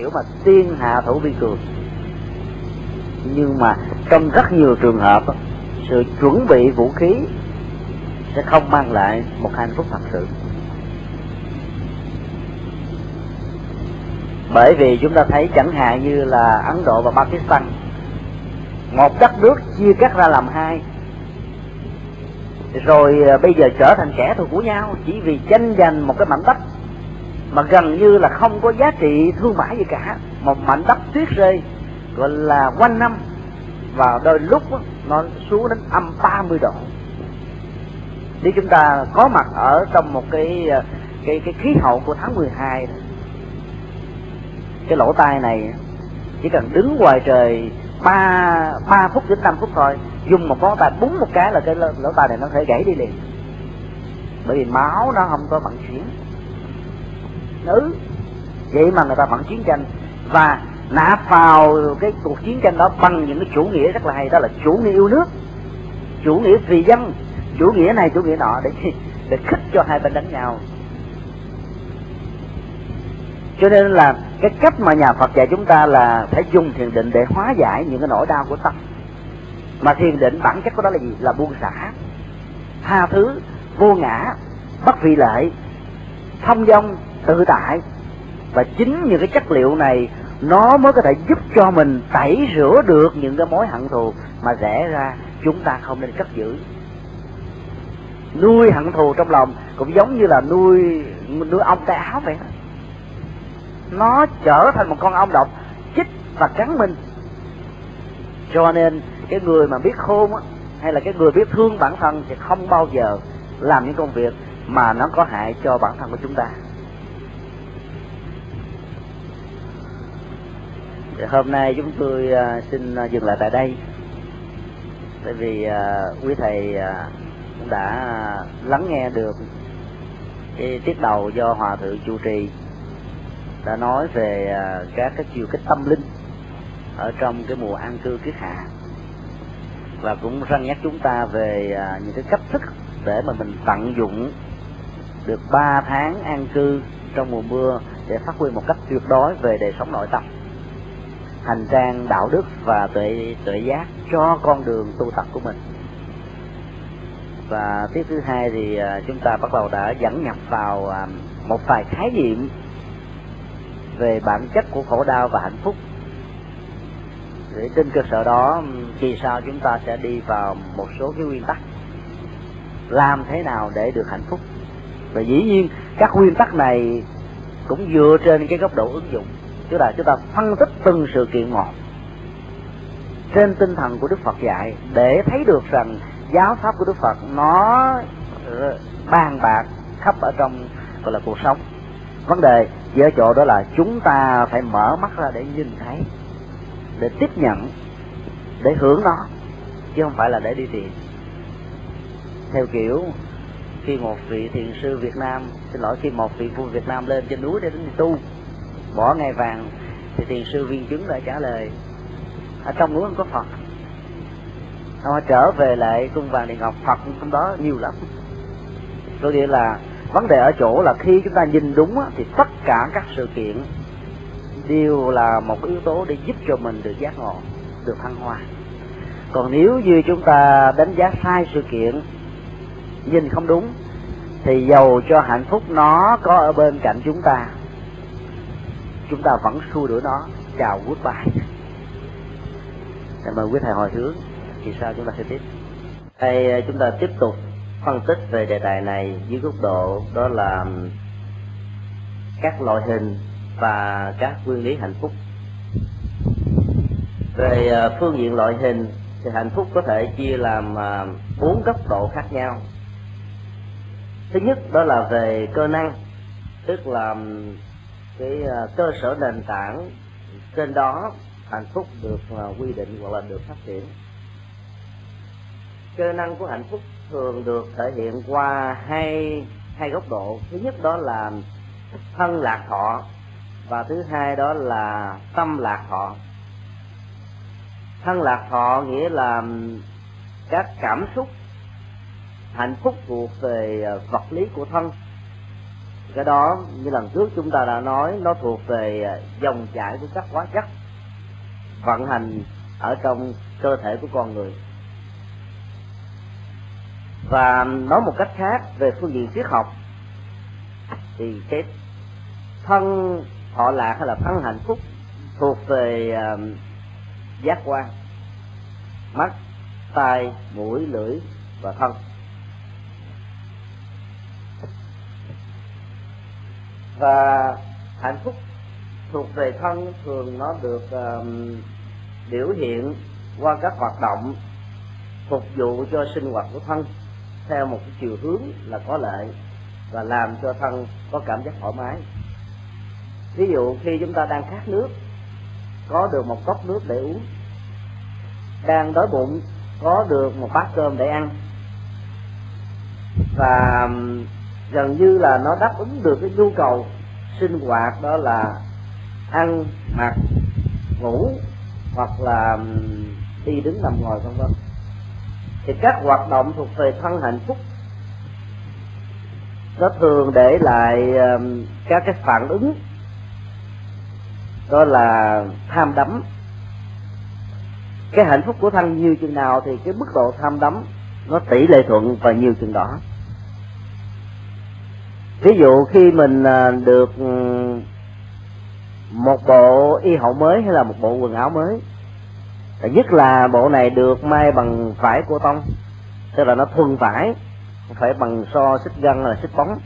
kiểu mà tiên hạ thủ vi cường nhưng mà trong rất nhiều trường hợp, sự chuẩn bị vũ khí sẽ không mang lại một hạnh phúc thật sự. Bởi vì chúng ta thấy chẳng hạn như là ấn độ và pakistan, một đất nước chia cắt ra làm hai. Rồi à, bây giờ trở thành kẻ thù của nhau chỉ vì tranh giành một cái mảnh đất mà gần như là không có giá trị thương mại gì cả. Một mảnh đất tuyết rơi, gọi là quanh năm. Và đôi lúc nó xuống đến âm 30 độ. Nếu chúng ta có mặt ở trong một cái ờ, cái cái khí hậu của tháng 12 cái lỗ tai này chỉ cần đứng ngoài trời ba ba phút đến năm phút thôi, dùng một ngón tay búng một cái là cái lỗ tai này nó thể gãy đi liền. Bởi vì máu nó không có vận chuyển nữ. Vậy mà người ta vẫn chiến tranh. Và nạp vào cái cuộc chiến tranh đó bằng những cái chủ nghĩa rất là hay. Đó là chủ nghĩa yêu nước, chủ nghĩa vì dân, chủ nghĩa này, chủ nghĩa nọ để để khích cho hai bên đánh nhau. Cho nên là cái cách mà nhà Phật dạy chúng ta là phải dùng thiền định để hóa giải những cái nỗi đau của tâm. Mà thiền định bản chất của đó là gì? Là buông xả. Tha thứ, vô ngã, bất vị lợi thông dong tự tại. Và chính những cái chất liệu này, nó mới có thể giúp cho mình tẩy rửa được những cái mối hận thù mà rẽ ra chúng ta không nên cất giữ. Nuôi hận thù trong lòng cũng giống như là nuôi nuôi ong tay áo vậy nó trở thành một con ong độc, chích và cắn mình. Cho nên cái người mà biết khôn á, hay là cái người biết thương bản thân thì không bao giờ làm những công việc mà nó có hại cho bản thân của chúng ta. Thì hôm nay chúng tôi à, xin à, dừng lại tại đây. Bởi vì à, quý thầy cũng đã lắng nghe được cái tiết đầu do hòa thượng chủ trì đã nói về các cái chiều kích tâm linh ở trong cái mùa an cư kiết hạ. Và cũng răng nhắc chúng ta về những cái cách thức để mà mình tận dụng được ba tháng an cư trong mùa mưa để phát huy một cách tuyệt đối về đời sống nội tâm, hành trang đạo đức và tuệ tuệ giác cho con đường tu tập của mình. Và tiếp thứ hai thì à, chúng ta bắt đầu đã dẫn nhập vào à, một vài khái niệm về bản chất của khổ đau và hạnh phúc. Để trên cơ sở đó kỳ sau chúng ta sẽ đi vào một số cái nguyên tắc, làm thế nào để được hạnh phúc và dĩ nhiên, các nguyên tắc này cũng dựa trên cái góc độ ứng dụng. Tức là chúng ta phân tích từng sự kiện một trên tinh thần của đức phật dạy để thấy được rằng giáo pháp của đức phật nó ờ, bàn bạc khắp ở trong, gọi là, cuộc sống. Vấn đề ở chỗ đó là chúng ta phải mở mắt ra để nhìn thấy, để tiếp nhận, để hưởng nó, chứ không phải là để đi tìm. Theo kiểu khi một vị thiền sư Việt Nam, xin lỗi, khi một vị vua Việt Nam lên trên núi để đến tu, bỏ ngày vàng, thì thiền sư viên chứng lại trả lời, ở trong núi không có phật. Họ trở về lại cung vàng điện ngọc, phật trong đó nhiều lắm. Có nghĩa là vấn đề ở chỗ là khi chúng ta nhìn đúng thì tất cả các sự kiện đều là một yếu tố để giúp cho mình được giác ngộ, được thăng hoa. Còn nếu như chúng ta đánh giá sai sự kiện nhìn không đúng, thì dầu cho hạnh phúc nó có ở bên cạnh chúng ta chúng ta vẫn xua đuổi nó, chào goodbye để mời quý thầy hồi hướng, thì sao chúng ta sẽ tiếp. Đây à, chúng ta tiếp tục phân tích về đề tài này dưới góc độ đó là các loại hình và các nguyên lý hạnh phúc. Về à, phương diện loại hình thì hạnh phúc có thể chia làm à, bốn góc độ khác nhau thứ nhất đó là về cơ năng, tức là cái à, cơ sở nền tảng trên đó hạnh phúc được à, quy định hoặc là được phát triển. Cơ năng của hạnh phúc thường được thể hiện qua hai hai góc độ. Thứ nhất đó là thân lạc thọ và thứ hai đó là tâm lạc thọ. Thân lạc thọ nghĩa là các cảm xúc hạnh phúc thuộc về ờ, vật lý của thân. Cái đó như lần trước chúng ta đã nói nó thuộc về ờ, dòng chảy của các hóa chất vận hành ở trong cơ thể của con người. Và nói một cách khác về phương diện triết học thì cái thân thọ lạc hay là thân hạnh phúc thuộc về uh, giác quan mắt tai mũi lưỡi và thân. Và hạnh phúc thuộc về thân thường nó được uh, biểu hiện qua các hoạt động phục vụ cho sinh hoạt của thân theo một cái chiều hướng là có lợi và làm cho thân có cảm giác thoải mái. Ví dụ khi chúng ta đang khát nước có được một cốc nước để uống đang đói bụng có được một bát cơm để ăn và gần như là nó đáp ứng được cái nhu cầu sinh hoạt, đó là ăn, mặc, ngủ, hoặc là đi đứng nằm ngồi vân vân. Thì các hoạt động thuộc về thân hạnh phúc, nó thường để lại các cái phản ứng, đó là tham đắm. Cái hạnh phúc của thân nhiều chừng nào thì cái mức độ tham đắm nó tỷ lệ thuận và nhiều chừng đó ví dụ khi mình à, được ừ, một bộ y hậu mới hay là một bộ quần áo mới nhất là bộ này được may bằng vải của tông, tức là nó thuần vải, phải bằng so xích gân là xích bóng,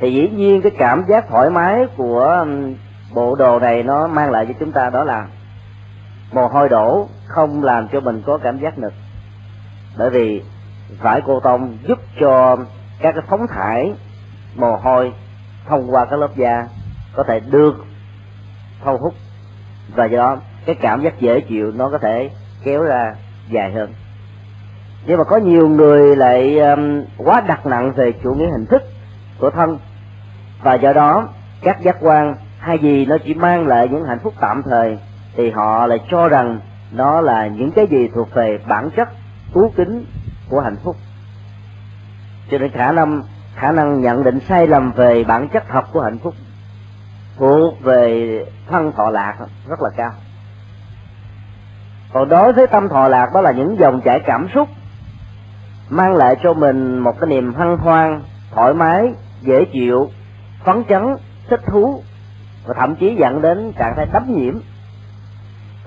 thì dĩ nhiên cái cảm giác thoải mái của ừ, bộ đồ này nó mang lại cho chúng ta đó là mồ hôi đổ, không làm cho mình có cảm giác nực. Bởi vì vải cô tông giúp cho các cái phóng thải mồ hôi thông qua các lớp da có thể được thâu hút. Và do đó cái cảm giác dễ chịu nó có thể kéo ra dài hơn. Nhưng mà có nhiều người lại um, quá đặt nặng về chủ nghĩa hình thức của thân và do đó các giác quan hay gì nó chỉ mang lại những hạnh phúc tạm thời thì họ lại cho rằng nó là những cái gì thuộc về bản chất tú kính của hạnh phúc. Cho nên khả năng khả năng nhận định sai lầm về bản chất thật của hạnh phúc thuộc về thân thọ lạc rất là cao. Còn đối với tâm thọ lạc, đó là những dòng chảy cảm xúc mang lại cho mình một cái niềm hân hoan, thoải mái, dễ chịu, phấn chấn, thích thú và thậm chí dẫn đến trạng thái đắm nhiễm.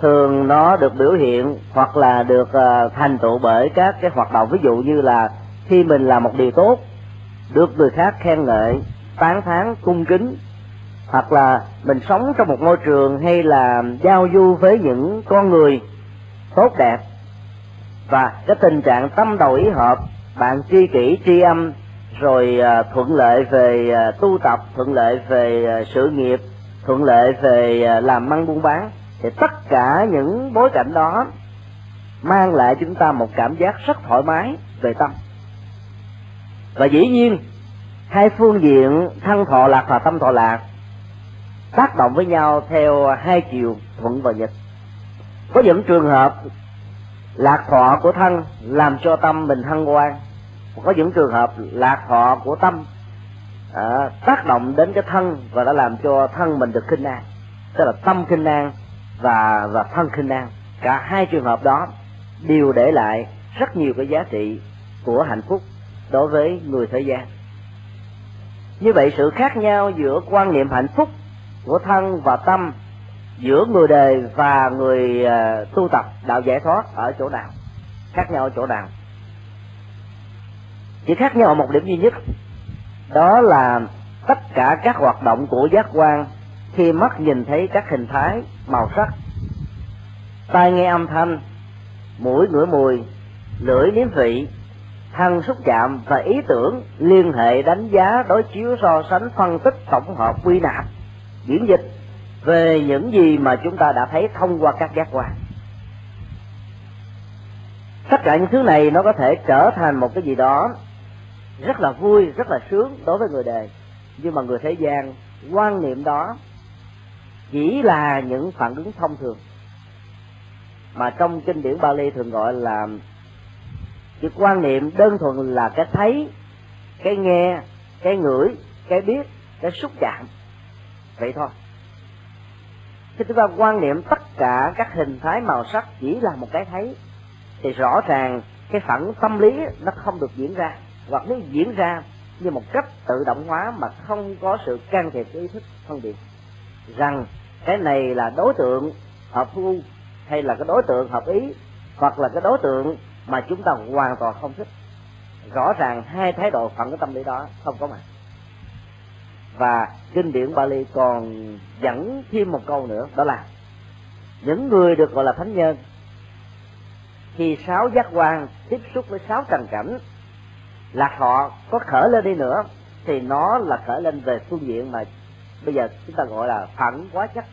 Thường nó được biểu hiện hoặc là được ờ, thành tựu bởi các cái hoạt động, ví dụ như là khi mình làm một điều tốt được người khác khen ngợi, tán thán, cung kính. Hoặc là mình sống trong một môi trường hay là giao du với những con người tốt đẹp. Và cái tình trạng tâm đầu ý hợp, bạn tri kỷ, tri âm, rồi à, thuận lợi về à, tu tập, thuận lợi về à, sự nghiệp, thuận lợi về làm ăn buôn bán, thì tất cả những bối cảnh đó mang lại chúng ta một cảm giác rất thoải mái về tâm và dĩ nhiên hai phương diện thân thọ lạc và tâm thọ lạc tác động với nhau theo hai chiều thuận và nghịch. Có những trường hợp lạc thọ của thân làm cho tâm mình thăng quan có những trường hợp lạc thọ của tâm à, tác động đến cái thân và đã làm cho thân mình được khinh an. Tức là tâm khinh an và và thân khinh an. Cả hai trường hợp đó đều để lại rất nhiều cái giá trị của hạnh phúc đối với người thế gian. Như vậy sự khác nhau giữa quan niệm hạnh phúc của thân và tâm, giữa người đề và người ờ, tu tập, đạo giải thoát ở chỗ nào? Khác nhau ở chỗ nào? Chỉ khác nhau ở một điểm duy nhất, đó là tất cả các hoạt động của giác quan khi mắt nhìn thấy các hình thái màu sắc. Tai nghe âm thanh, mũi ngửi mùi, lưỡi nếm vị thân xúc chạm và ý tưởng liên hệ đánh giá đối chiếu so sánh phân tích tổng hợp quy nạp diễn dịch về những gì mà chúng ta đã thấy thông qua các giác quan. Tất cả những thứ này nó có thể trở thành một cái gì đó rất là vui, rất là sướng đối với người đời. Nhưng mà người thế gian, quan niệm đó chỉ là những phản ứng thông thường mà trong kinh điển Bali thường gọi là chứ quan niệm đơn thuần là cái thấy, cái nghe, cái ngửi, cái biết, cái xúc chạm. Vậy thôi. Khi chúng ta quan niệm tất cả các hình thái màu sắc chỉ là một cái thấy, thì rõ ràng cái phản tâm lý nó không được diễn ra. Hoặc nếu diễn ra như một cách tự động hóa mà không có sự can thiệp của ý thức phân biệt, rằng cái này là đối tượng hợp gu hay là cái đối tượng hợp ý, hoặc là cái đối tượng mà chúng ta hoàn toàn không thích. Rõ ràng hai thái độ phản cái tâm lý đó không có mặt. Và kinh điển Bali còn dẫn thêm một câu nữa, đó là những người được gọi là thánh nhân khi sáu giác quan tiếp xúc với sáu trần cảnh là họ có khởi lên đi nữa, thì nó là khởi lên về phương diện mà bây giờ chúng ta gọi là phản quá chất,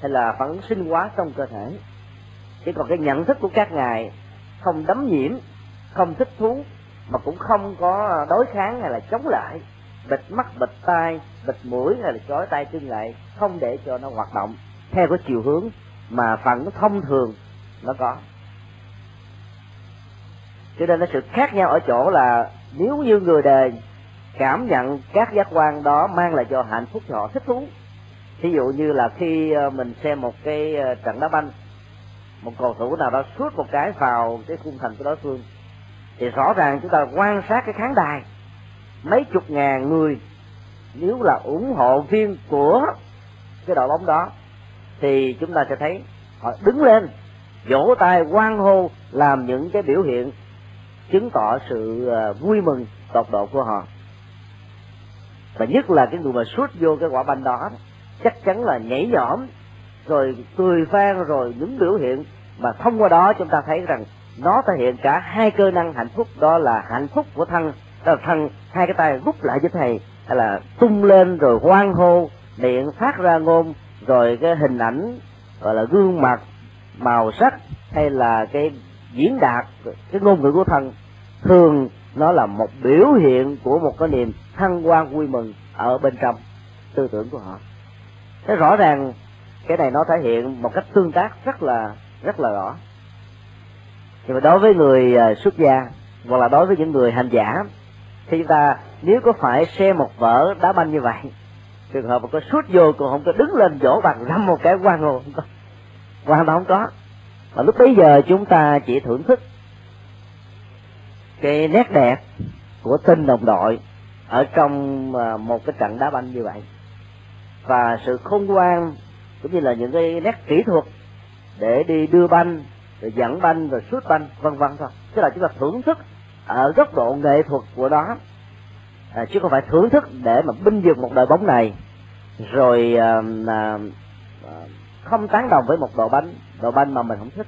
hay là phản sinh hóa trong cơ thể. Chỉ còn cái nhận thức của các ngài không đấm nhiễm, không thích thú, mà cũng không có đối kháng hay là chống lại. Bịt mắt, bịt tai, bịt mũi hay là chói tay chân lại không để cho nó hoạt động theo cái chiều hướng mà phản thông thường nó có. Cho nên nó sự khác nhau ở chỗ là nếu như người đời cảm nhận các giác quan đó mang lại cho hạnh phúc cho họ thích thú, thí dụ như là khi ờ, mình xem một cái ờ, trận đá banh một cầu thủ nào đó suốt một cái vào cái khung thành của đối phương, thì rõ ràng chúng ta quan sát cái khán đài. Mấy chục ngàn người, nếu là ủng hộ viên của cái đội bóng đó, thì chúng ta sẽ thấy họ đứng lên, vỗ tay quan hô, làm những cái biểu hiện chứng tỏ sự ờ, vui mừng tột độ của họ. Và nhất là cái người mà suốt vô cái quả banh đó, chắc chắn là nhảy nhõm rồi cười vang rồi những biểu hiện mà thông qua đó chúng ta thấy rằng nó thể hiện cả hai cơ năng hạnh phúc, đó là hạnh phúc của thân đó là thân hai cái tay rút lại với thầy, hay là tung lên rồi hoan hô, miệng phát ra ngôn, rồi cái hình ảnh gọi là gương mặt, màu sắc, hay là cái diễn đạt, cái ngôn ngữ của thân. Thường nó là một biểu hiện của một cái niềm thăng quan vui mừng ở bên trong tư tưởng của họ. Thế rõ ràng cái này nó thể hiện một cách tương tác rất là rất là rõ. Nhưng mà đối với người à, xuất gia, hoặc là đối với những người hành giả, thì chúng ta nếu có phải xem một vở đá banh như vậy, trường hợp mà có suốt vô còn không có đứng lên vỗ bằng răm một cái quan hồ không có hoàn toàn không có. Và lúc bấy giờ chúng ta chỉ thưởng thức cái nét đẹp của tinh đồng đội ở trong à, một cái trận đá banh như vậy. Và sự khôn ngoan cũng như là những cái nét kỹ thuật để đi đưa banh rồi dẫn banh rồi sút banh vân vân thôi. Tức là chúng ta thưởng thức ở góc độ nghệ thuật của đó à, chứ không phải thưởng thức để mà binh vực một đội bóng này rồi à, à, không tán đồng với một đội banh đội banh mà mình không thích.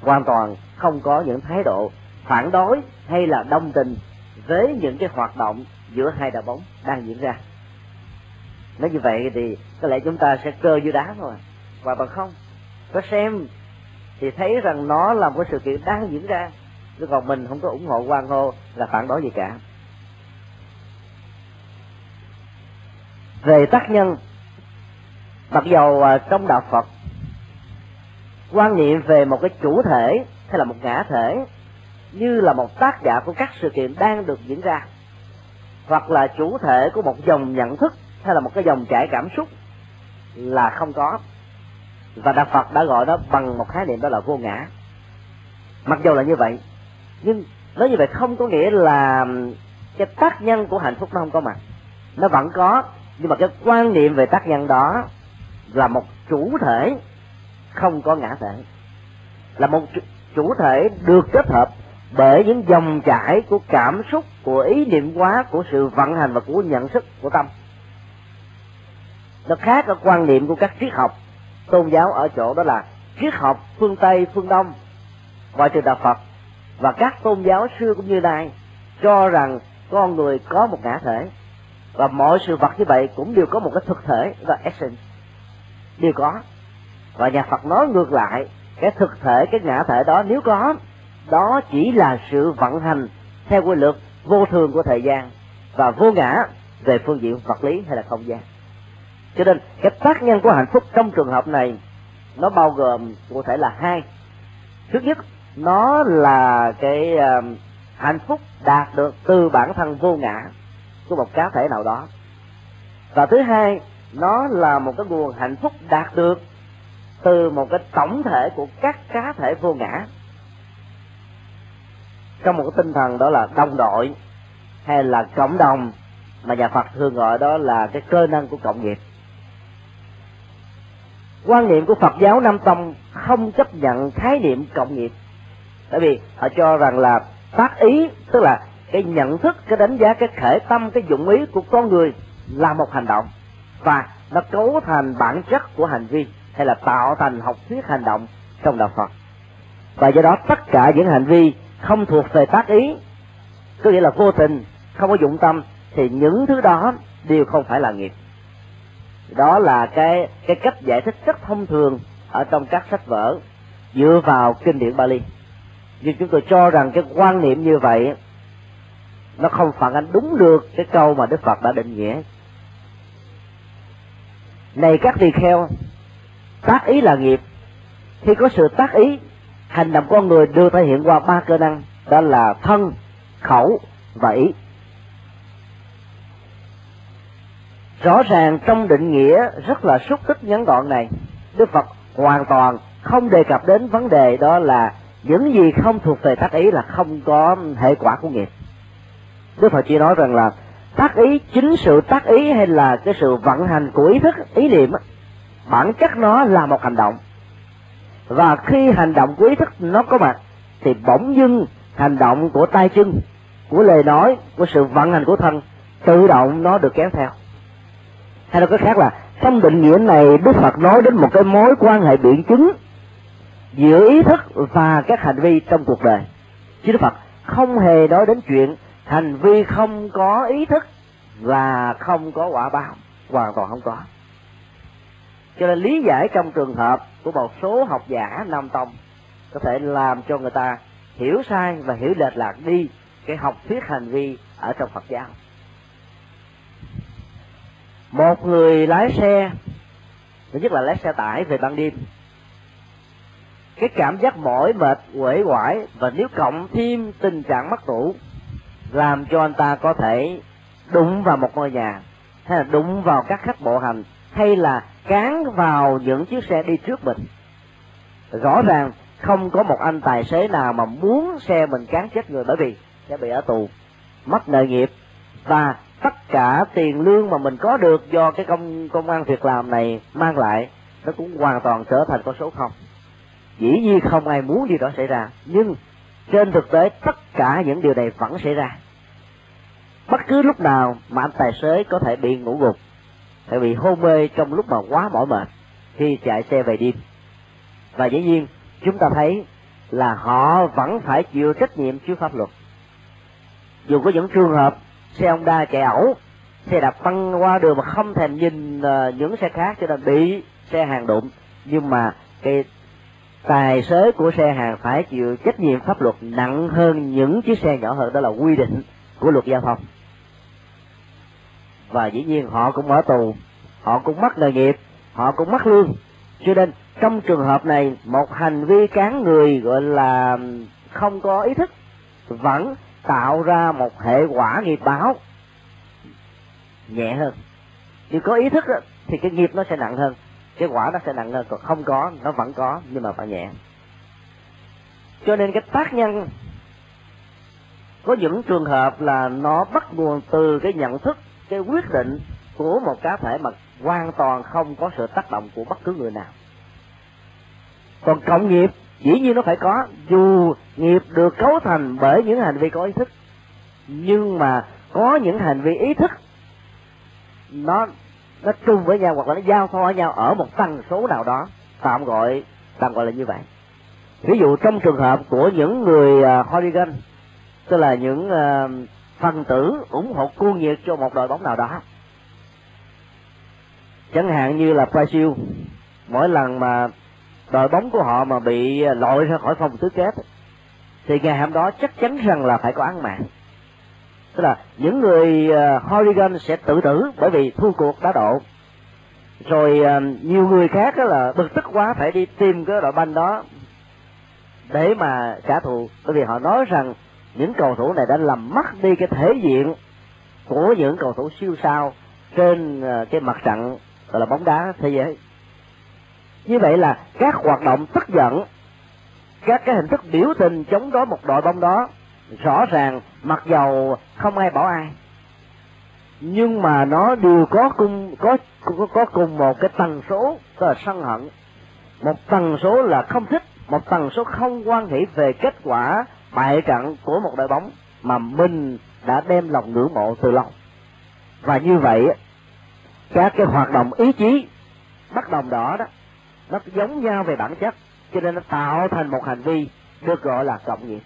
Hoàn toàn không có những thái độ phản đối hay là đồng tình với những cái hoạt động giữa hai đội bóng đang diễn ra nói như vậy thì có lẽ chúng ta sẽ cơ như đá thôi. Và bằng không, có xem thì thấy rằng nó là một sự kiện đang diễn ra. Chứ còn mình không có ủng hộ quan hô là phản đối gì cả. Về tác nhân, mặc dầu à, trong đạo phật, quan niệm về một cái chủ thể hay là một ngã thể như là một tác giả của các sự kiện đang được diễn ra hoặc là chủ thể của một dòng nhận thức hay là một cái dòng chảy cảm xúc là không có. Và đạo phật đã gọi nó bằng một khái niệm đó là vô ngã. Mặc dù là như vậy, nhưng nói như vậy không có nghĩa là cái tác nhân của hạnh phúc nó không có mặt. Nó vẫn có, nhưng mà cái quan niệm về tác nhân đó là một chủ thể không có ngã thể. Là một chủ thể được kết hợp bởi những dòng chảy của cảm xúc, của ý niệm hóa, của sự vận hành và của nhận thức, của tâm nó khác ở quan niệm của các triết học. Tôn giáo ở chỗ đó là triết học phương tây, phương đông. Ngoại trừ đạo phật. Và các tôn giáo xưa cũng như nay cho rằng con người có một ngã thể. Và mọi sự vật như vậy cũng đều có một cái thực thể là essence. Đều có. Và nhà Phật nói ngược lại, cái thực thể, cái ngã thể đó nếu có, đó chỉ là sự vận hành theo quy luật vô thường của thời gian và vô ngã về phương diện vật lý hay là không gian cho nên cái tác nhân của hạnh phúc trong trường hợp này nó bao gồm cụ thể là hai. Thứ nhất nó là cái uh, hạnh phúc đạt được từ bản thân vô ngã của một cá thể nào đó. Và thứ hai nó là một cái nguồn hạnh phúc đạt được từ một cái tổng thể của các cá thể vô ngã. Trong một cái tinh thần đó là đồng đội hay là cộng đồng mà nhà Phật thường gọi đó là cái cơ năng của cộng nghiệp quan niệm của Phật giáo Nam Tông không chấp nhận khái niệm cộng nghiệp. Tại vì họ cho rằng là tác ý, tức là cái nhận thức, cái đánh giá, cái khởi tâm, cái dụng ý của con người là một hành động. Và nó cấu thành bản chất của hành vi, hay là tạo thành học thuyết hành động trong đạo Phật. Và do đó tất cả những hành vi không thuộc về tác ý, có nghĩa là vô tình, không có dụng tâm, thì những thứ đó đều không phải là nghiệp đó là cái cái cách giải thích rất thông thường ở trong các sách vở dựa vào kinh điển Bali. Nhưng chúng tôi cho rằng cái quan niệm như vậy nó không phản ánh đúng được cái câu mà Đức Phật đã định nghĩa. Này các tỳ kheo, tác ý là nghiệp. Khi có sự tác ý, hành động con người được thể hiện qua ba cơ năng, đó là thân, khẩu và ý. Rõ ràng trong định nghĩa rất là xúc tích ngắn gọn này, đức phật hoàn toàn không đề cập đến vấn đề đó là những gì không thuộc về tác ý là không có hệ quả của nghiệp. Đức phật chỉ nói rằng là tác ý chính sự tác ý hay là cái sự vận hành của ý thức, ý niệm bản chất nó là một hành động. Và khi hành động của ý thức nó có mặt, thì bỗng dưng hành động của tay chân, của lời nói, của sự vận hành của thân tự động nó được kéo theo hay là cái khác là trong định nghĩa này đức phật nói đến một cái mối quan hệ biện chứng giữa ý thức và các hành vi trong cuộc đời. Chứ đức phật không hề nói đến chuyện hành vi không có ý thức và không có quả báo, hoàn toàn không có. Cho nên lý giải trong trường hợp của một số học giả nam tông có thể làm cho người ta hiểu sai và hiểu lệch lạc đi cái học thuyết hành vi ở trong phật giáo một người lái xe thứ nhất là lái xe tải về ban đêm. Cái cảm giác mỏi mệt uể oải và nếu cộng thêm tình trạng mất ngủ, làm cho anh ta có thể đụng vào một ngôi nhà hay là đụng vào các khách bộ hành hay là cán vào những chiếc xe đi trước mình. Rõ ràng không có một anh tài xế nào mà muốn xe mình cán chết người bởi vì sẽ bị ở tù mất nợ nghiệp và tất cả tiền lương mà mình có được do cái công công an việc làm này mang lại, nó cũng hoàn toàn trở thành con số không. Dĩ nhiên không ai muốn điều đó xảy ra, nhưng trên thực tế tất cả những điều này vẫn xảy ra. Bất cứ lúc nào mà anh tài xế có thể bị ngủ gục tại vì hôn mê trong lúc mà quá mỏi mệt khi chạy xe về đêm. Và dĩ nhiên, chúng ta thấy là họ vẫn phải chịu trách nhiệm trước pháp luật. Dù có những trường hợp xe Honda chạy ẩu. Xe đạp băng qua đường mà không thèm nhìn ờ, những xe khác cho nên bị xe hàng đụng. Nhưng mà cái tài xế của xe hàng phải chịu trách nhiệm pháp luật nặng hơn những chiếc xe nhỏ hơn, đó là quy định của luật giao thông. Và dĩ nhiên họ cũng ở tù, họ cũng mất nghề nghiệp, họ cũng mất lương. Cho nên trong trường hợp này, một hành vi cán người, gọi là, không có ý thức, vẫn tạo ra một hệ quả nghiệp báo. Nhẹ hơn. Nếu có ý thức thì cái nghiệp nó sẽ nặng hơn. Cái quả nó sẽ nặng hơn. Còn không có, nó vẫn có, nhưng mà phải nhẹ. Cho nên cái tác nhân, có những trường hợp là nó bắt nguồn từ cái nhận thức, cái quyết định của một cá thể mà hoàn toàn không có sự tác động của bất cứ người nào. Còn cộng nghiệp dĩ nhiên nó phải có dù nghiệp được cấu thành bởi những hành vi có ý thức nhưng mà có những hành vi ý thức nó nó chung với nhau hoặc là nó giao thoa nhau ở một tần số nào đó tạm gọi tạm gọi là như vậy. Ví dụ trong trường hợp của những người uh, hooligan tức là những uh, phần tử ủng hộ cuồng nhiệt cho một đội bóng nào đó chẳng hạn như là Brazil mỗi lần mà đội bóng của họ mà bị à, loại ra khỏi vòng tứ kết thì ngày hôm đó chắc chắn rằng là phải có án mạng. Tức là những người uh, hooligan sẽ tự tử bởi vì thua cuộc đá độ. Rồi uh, nhiều người khác đó là bực tức quá phải đi tìm cái đội banh đó để mà trả thù. Bởi vì họ nói rằng những cầu thủ này đã làm mất đi cái thể diện của những cầu thủ siêu sao trên cái mặt trận gọi là bóng đá thế giới như vậy là các hoạt động tức giận các cái hình thức biểu tình chống đối một đội bóng đó rõ ràng mặc dầu không ai bảo ai. Nhưng mà nó đều có cùng có có, có cùng một cái tần số tức là sân hận. Một tần số là không thích một tần số không quan hệ về kết quả bại trận của một đội bóng mà mình đã đem lòng ngưỡng mộ từ lâu. Và như vậy các cái hoạt động ý chí bất đồng đỏ đó nó giống nhau về bản chất, cho nên nó tạo thành một hành vi được gọi là cộng nghiệp.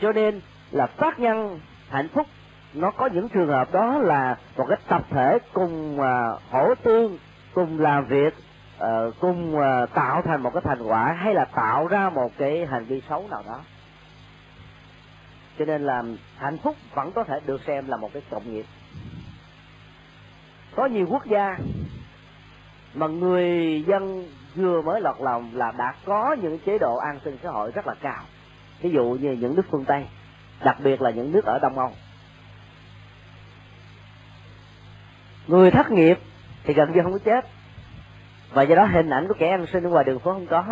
Cho nên là tác nhân hạnh phúc, nó có những trường hợp đó là một cái tập thể cùng à, hỗ tương, cùng làm việc ờ, cùng à, tạo thành một cái thành quả hay là tạo ra một cái hành vi xấu nào đó. Cho nên là hạnh phúc vẫn có thể được xem là một cái cộng nghiệp. Có nhiều quốc gia mà người dân vừa mới lọt lòng là đã có những chế độ an sinh xã hội rất là cao. Ví dụ như những nước phương tây, đặc biệt là những nước ở đông âu. Người thất nghiệp thì gần như không có chết. Và do đó hình ảnh của kẻ ăn xin ở ngoài đường phố không có.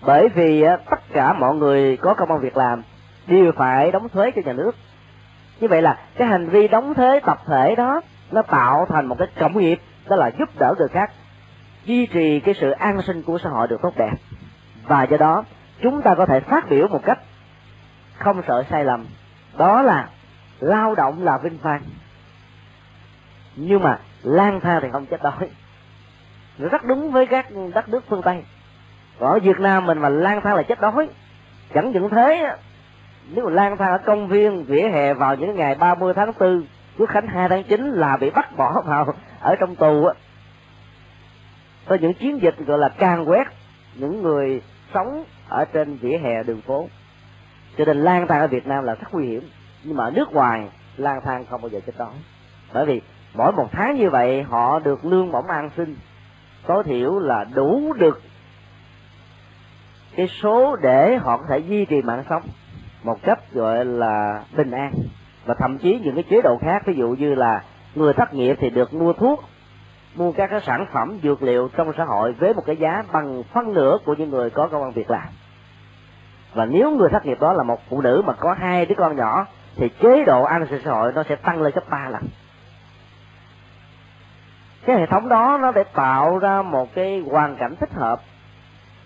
Bởi vì tất cả mọi người có công an việc làm đều phải đóng thuế cho nhà nước. Như vậy là cái hành vi đóng thuế tập thể đó nó tạo thành một cái cộng nghiệp đó là giúp đỡ người khác, duy trì cái sự an sinh của xã hội được tốt đẹp. Và do đó, chúng ta có thể phát biểu một cách không sợ sai lầm. Đó là lao động là vinh quang. Nhưng mà lang thang thì không chết đói. Rất đúng với các đất nước phương tây. Ở việt nam mình mà lang thang là chết đói. Chẳng những thế, nếu mà lang thang ở công viên, vỉa hè vào những ngày 30 tháng 4 quốc khánh 2 tháng 9 là bị bắt bỏ vào ở trong tù á, có những chiến dịch gọi là can quét những người sống ở trên vỉa hè đường phố. Cho nên lang thang ở Việt Nam là rất nguy hiểm, nhưng mà ở nước ngoài, lang thang không bao giờ chết đói. Bởi vì mỗi một tháng như vậy, họ được lương bổng an sinh, tối thiểu là đủ được cái số để họ có thể duy trì mạng sống một cách gọi là bình an. Và thậm chí những cái chế độ khác, ví dụ như là người thất nghiệp thì được mua thuốc, mua các cái sản phẩm dược liệu trong xã hội với một cái giá bằng phân nửa của những người có công an việc làm. Và nếu người thất nghiệp đó là một phụ nữ mà có hai đứa con nhỏ, thì chế độ an sinh xã hội nó sẽ tăng lên gấp ba lần. Cái hệ thống đó nó để tạo ra một cái hoàn cảnh thích hợp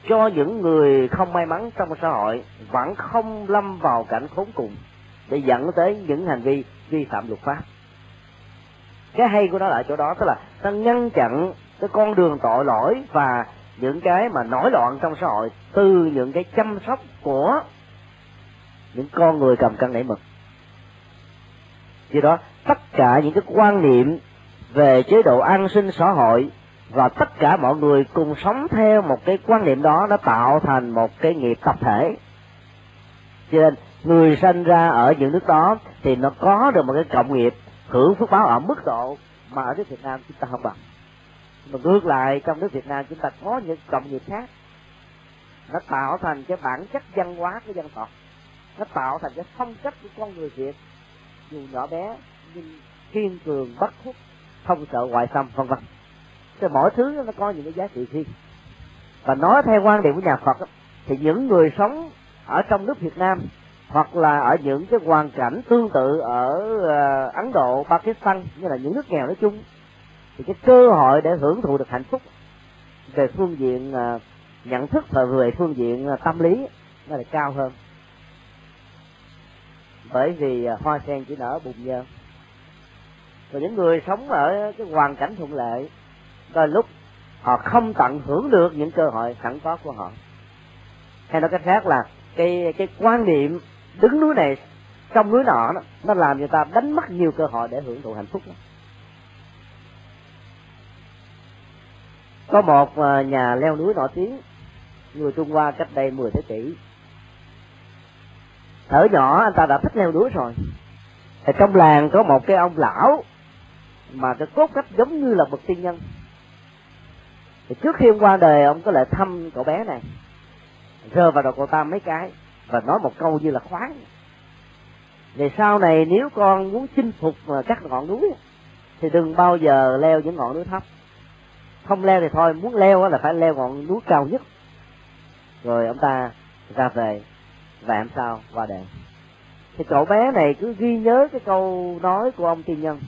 cho những người không may mắn trong xã hội vẫn không lâm vào cảnh khốn cùng để dẫn tới những hành vi vi phạm luật pháp cái hay của nó là ở chỗ đó, tức là nó ngăn chặn cái con đường tội lỗi và những cái mà nổi loạn trong xã hội từ những cái chăm sóc của những con người cầm cân nảy mực. Do đó, tất cả những cái quan niệm về chế độ an sinh xã hội và tất cả mọi người cùng sống theo một cái quan niệm đó nó tạo thành một cái nghiệp tập thể. Cho nên, người sinh ra ở những nước đó thì nó có được một cái cộng nghiệp hưởng phước báo ở mức độ mà ở nước Việt Nam chúng ta không bằng. Mà ngược lại, trong nước Việt Nam chúng ta có những cộng nghiệp khác. Nó tạo thành cái bản chất văn hóa của dân tộc. Nó tạo thành cái phong cách của con người Việt. Dù nhỏ bé, nhưng kiên cường, bất khuất, không sợ ngoại xâm, vân vân. Cái mỗi thứ nó có những cái giá trị riêng. Và nói theo quan điểm của nhà Phật thì những người sống ở trong nước Việt Nam hoặc là ở những cái hoàn cảnh tương tự ở ờ, Ấn Độ, Pakistan như là những nước nghèo nói chung thì cái cơ hội để hưởng thụ được hạnh phúc về phương diện ờ, nhận thức và về phương diện ờ, tâm lý nó là cao hơn. Bởi vì hoa sen chỉ nở bùn nhơ và những người sống ở cái hoàn cảnh thuận lợi đôi lúc họ không tận hưởng được những cơ hội sẵn có của họ. Hay nói cách khác là cái cái quan niệm đứng núi này trong núi nọ đó, nó làm người ta đánh mất nhiều cơ hội để hưởng thụ hạnh phúc đó. có một à, nhà leo núi nổi tiếng người trung hoa cách đây 10 thế kỷ. Thở nhỏ anh ta đã thích leo núi rồi. Thì trong làng có một cái ông lão mà cái cốt cách giống như là bậc tiên nhân. Thì trước khi ông qua đời ông có lại thăm cậu bé này. Rơ vào đầu cậu ta mấy cái và nói một câu như là khoáng. Về sau này nếu con muốn chinh phục các ngọn núi, thì đừng bao giờ leo những ngọn núi thấp. Không leo thì thôi, muốn leo là phải leo ngọn núi cao nhất. Rồi ông ta ra về và em sao? Qua đời thì cậu bé này cứ ghi nhớ cái câu nói của ông tiên nhân.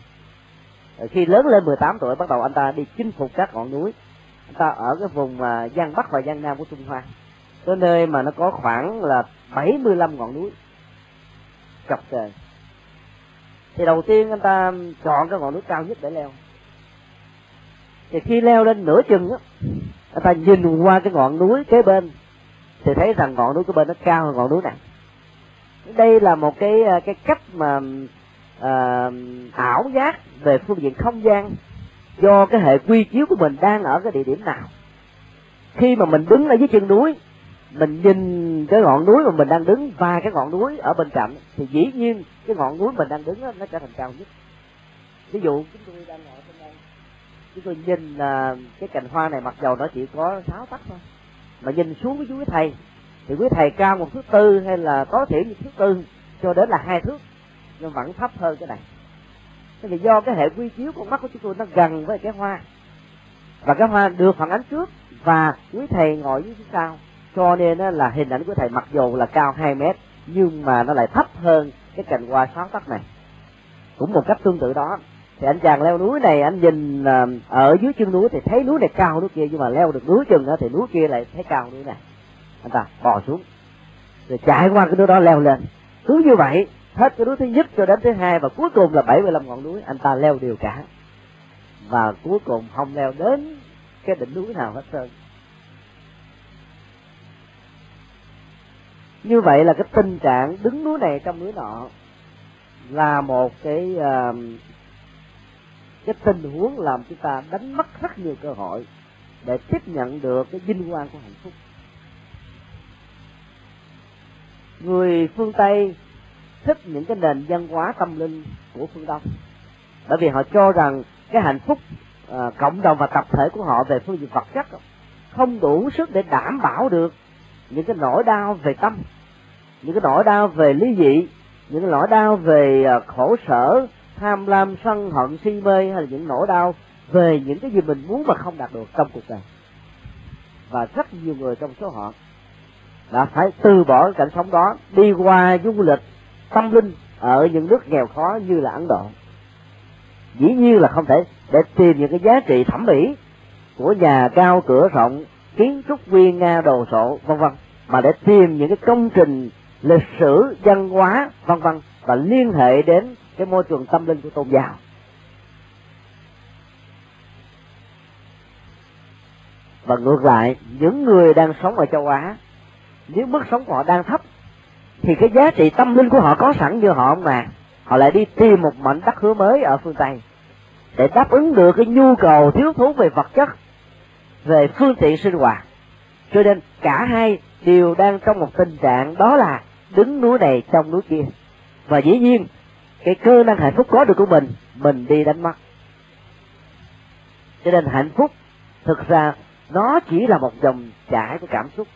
Khi lớn lên 18 tuổi, bắt đầu anh ta đi chinh phục các ngọn núi. Anh ta ở cái vùng mà giang bắc và giang nam của trung hoa cái nơi mà nó có khoảng là 75 ngọn núi chọc trời. Thì đầu tiên anh ta chọn cái ngọn núi cao nhất để leo. Thì khi leo lên nửa chừng á anh ta nhìn qua cái ngọn núi kế bên thì thấy rằng ngọn núi kế bên nó cao hơn ngọn núi này. Đây là một cái à, cái cách mà à, ảo giác về phương diện không gian do cái hệ quy chiếu của mình đang ở cái địa điểm nào. Khi mà mình đứng ở dưới chân núi mình nhìn cái ngọn núi mà mình đang đứng và cái ngọn núi ở bên cạnh thì dĩ nhiên cái ngọn núi mình đang đứng đó, nó trở thành cao nhất. Ví dụ chúng tôi đang ngồi trên đây chúng tôi nhìn là cái cành hoa này mặc dầu nó chỉ có sáu tấc thôi mà nhìn xuống với quý thầy thì quý thầy cao một thước tư hay là tối thiểu một thước tư cho đến là hai thước nhưng vẫn thấp hơn cái này. Thế vì do cái hệ quy chiếu con mắt của chúng tôi nó gần với cái hoa và cái hoa được phản ánh trước và quý thầy ngồi dưới phía sau cho nên là hình ảnh của thầy mặc dù là cao 2 mét, nhưng mà nó lại thấp hơn cái cành hoa sáu tấc này. Cũng một cách tương tự đó. Thì anh chàng leo núi này, anh nhìn à, ở dưới chân núi thì thấy núi này cao núi kia, nhưng mà leo được núi chừng đó thì núi kia lại thấy cao núi này. Anh ta bò xuống. Rồi chạy qua cái núi đó leo lên. Cứ như vậy, hết cái núi thứ nhất cho đến thứ hai và cuối cùng là 75 ngọn núi, anh ta leo đều cả. Và cuối cùng không leo đến cái đỉnh núi nào hết trơn. Như vậy là cái tình trạng đứng núi này trong núi nọ là một cái uh, cái tình huống làm chúng ta đánh mất rất nhiều cơ hội để tiếp nhận được cái vinh quang của hạnh phúc. Người phương tây thích những cái nền văn hóa tâm linh của phương đông bởi vì họ cho rằng cái hạnh phúc uh, cộng đồng và tập thể của họ về phương diện vật chất không đủ sức để đảm bảo được những cái nỗi đau về tâm, những cái nỗi đau về lý dị những cái nỗi đau về ờ, khổ sở, tham lam, sân hận, si mê hay là những nỗi đau về những cái gì mình muốn mà không đạt được trong cuộc đời. Và rất nhiều người trong số họ đã phải từ bỏ cái cảnh sống đó, đi qua du lịch, tâm linh ở những nước nghèo khó như là ấn độ. Dĩ nhiên là không thể để tìm những cái giá trị thẩm mỹ của nhà cao cửa rộng, kiến trúc viên nga đồ sộ, vân vân mà để tìm những cái công trình lịch sử, văn hóa, vân vân, và liên hệ đến cái môi trường tâm linh của tôn giáo. Và ngược lại, những người đang sống ở châu á, nếu mức sống của họ đang thấp, thì cái giá trị tâm linh của họ có sẵn như họ mà? Họ lại đi tìm một mảnh đất hứa mới ở phương tây để đáp ứng được cái nhu cầu thiếu thốn về vật chất, về phương tiện sinh hoạt. Cho nên cả hai đều đang trong một tình trạng đó là đứng núi này trong núi kia. Và dĩ nhiên, cái cơ năng hạnh phúc có được của mình mình đi đánh mất. Cho nên hạnh phúc, thực ra, nó chỉ là một dòng chảy của cảm xúc.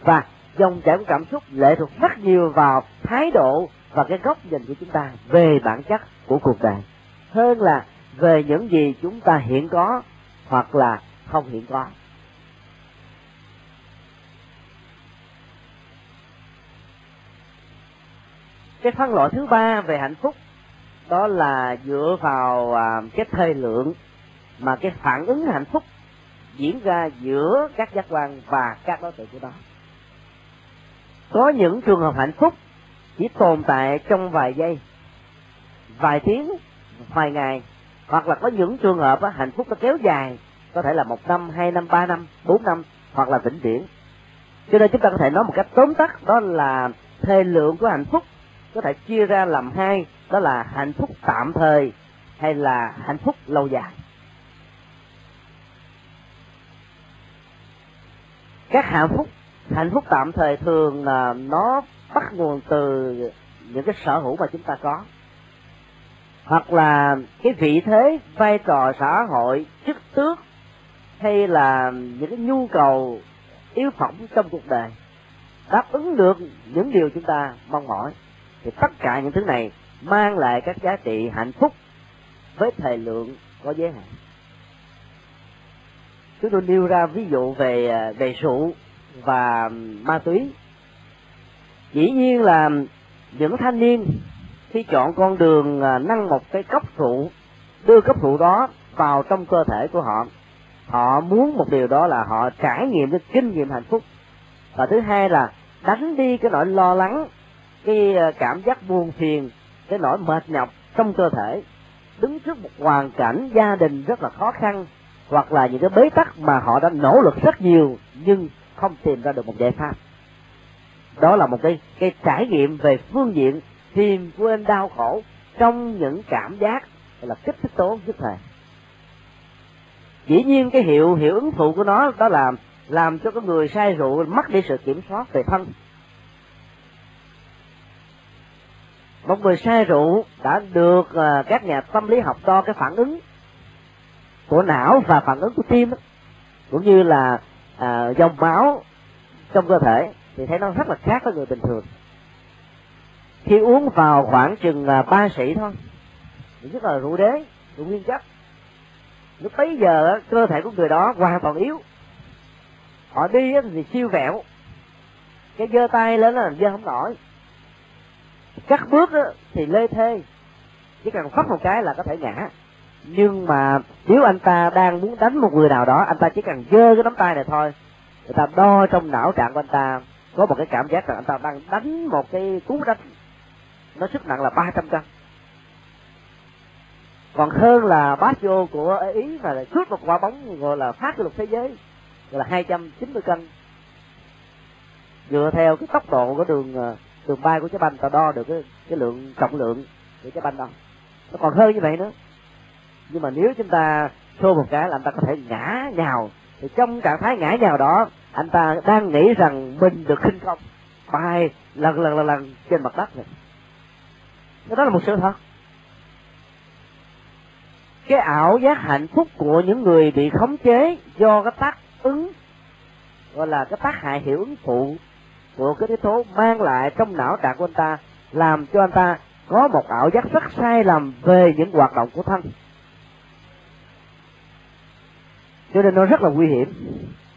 Và dòng chảy của cảm xúc lệ thuộc rất nhiều vào thái độ và cái góc nhìn của chúng ta về bản chất của cuộc đời. Hơn là về những gì chúng ta hiện có hoặc là không hiện có. Cái phân loại thứ ba về hạnh phúc đó là dựa vào à, cái thời lượng mà cái phản ứng hạnh phúc diễn ra giữa các giác quan và các đối tượng của đó có những trường hợp hạnh phúc chỉ tồn tại trong vài giây vài tiếng vài ngày hoặc là có những trường hợp á, hạnh phúc nó kéo dài có thể là một năm hai năm ba năm bốn năm hoặc là vĩnh viễn. Cho nên chúng ta có thể nói một cách tóm tắt đó là thời lượng của hạnh phúc có thể chia ra làm hai, đó là hạnh phúc tạm thời hay là hạnh phúc lâu dài. Các hạnh phúc hạnh phúc tạm thời thường là nó bắt nguồn từ những cái sở hữu mà chúng ta có. Hoặc là cái vị thế, vai trò xã hội, chức tước hay là những cái nhu cầu, yếu phẩm trong cuộc đời đáp ứng được những điều chúng ta mong mỏi thì tất cả những thứ này mang lại các giá trị hạnh phúc với thời lượng có giới hạn. Chúng tôi nêu ra ví dụ về à, về rượu và ma túy. Dĩ nhiên là những thanh niên khi chọn con đường à, nâng một cái cốc rượu, đưa cốc rượu đó vào trong cơ thể của họ họ muốn một điều đó là họ trải nghiệm cái kinh nghiệm hạnh phúc. Và thứ hai là đánh đi cái nỗi lo lắng cái ờ, cảm giác buồn phiền, cái nỗi mệt nhọc trong cơ thể. Đứng trước một hoàn cảnh gia đình rất là khó khăn, hoặc là những cái bế tắc mà họ đã nỗ lực rất nhiều nhưng không tìm ra được một giải pháp. Đó là một cái cái trải nghiệm về phương diện tìm quên đau khổ trong những cảm giác là kích thích tố nhất thời. Dĩ nhiên cái hiệu hiệu ứng phụ của nó đó là làm cho cái người say rượu mất đi sự kiểm soát về thân. Một người say rượu đã được à, các nhà tâm lý học đo cái phản ứng của não và phản ứng của tim cũng như là à, dòng máu trong cơ thể thì thấy nó rất là khác với người bình thường. Khi uống vào khoảng chừng à, ba sĩ thôi thì rất là rượu đế rượu nguyên chất lúc bấy giờ cơ thể của người đó hoàn toàn yếu. Họ đi thì siêu vẹo cái giơ tay lên là giơ không nổi cắt bước thì lê thê. Chỉ cần phát một cái là có thể ngã. Nhưng mà nếu anh ta đang muốn đánh một người nào đó, anh ta chỉ cần giơ cái nắm tay này thôi. Người ta đo trong não trạng của anh ta, có một cái cảm giác rằng anh ta đang đánh một cái cú đánh. Nó sức nặng là 300 cân còn hơn là bát vô của ý mà cướp một quả bóng, gọi là phát kỷ lục thế giới, gọi là 290 cân. Dựa theo cái tốc độ của đường ờ, sườn vai của trái banh ta đo được cái, cái lượng trọng lượng của trái banh đâu. Nó còn hơn như vậy nữa. Nhưng mà nếu chúng ta xô một cái là anh ta có thể ngã nhào. Thì trong trạng thái ngã nhào đó anh ta đang nghĩ rằng mình được khinh không bay lần lần lần lần trên mặt đất này. Đó là một sự thật. Cái ảo giác hạnh phúc của những người bị khống chế do cái tác ứng gọi là cái tác hại hiệu ứng phụ của cái yếu tố mang lại trong não trạng của anh ta, làm cho anh ta có một ảo giác rất sai lầm về những hoạt động của thân. Cho nên nó rất là nguy hiểm.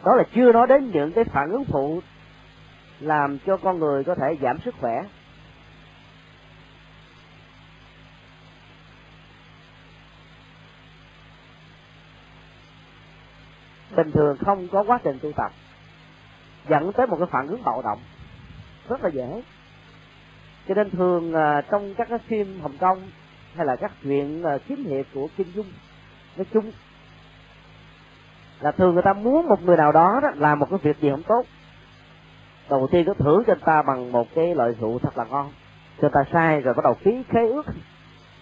Đó là chưa nói đến những cái phản ứng phụ làm cho con người có thể giảm sức khỏe. Bình thường không có quá trình tu tập dẫn tới một cái phản ứng bạo động. Rất là dễ. Cho nên thường à, trong các cái phim hồng kông hay là các chuyện à, kiếm hiệp của kim dung nói chung là thường người ta muốn một người nào đó, đó làm một cái việc gì không tốt. Đầu tiên cứ thưởng cho người ta bằng một cái loại rượu thật là ngon. Cho ta sai rồi bắt đầu ký khế ước.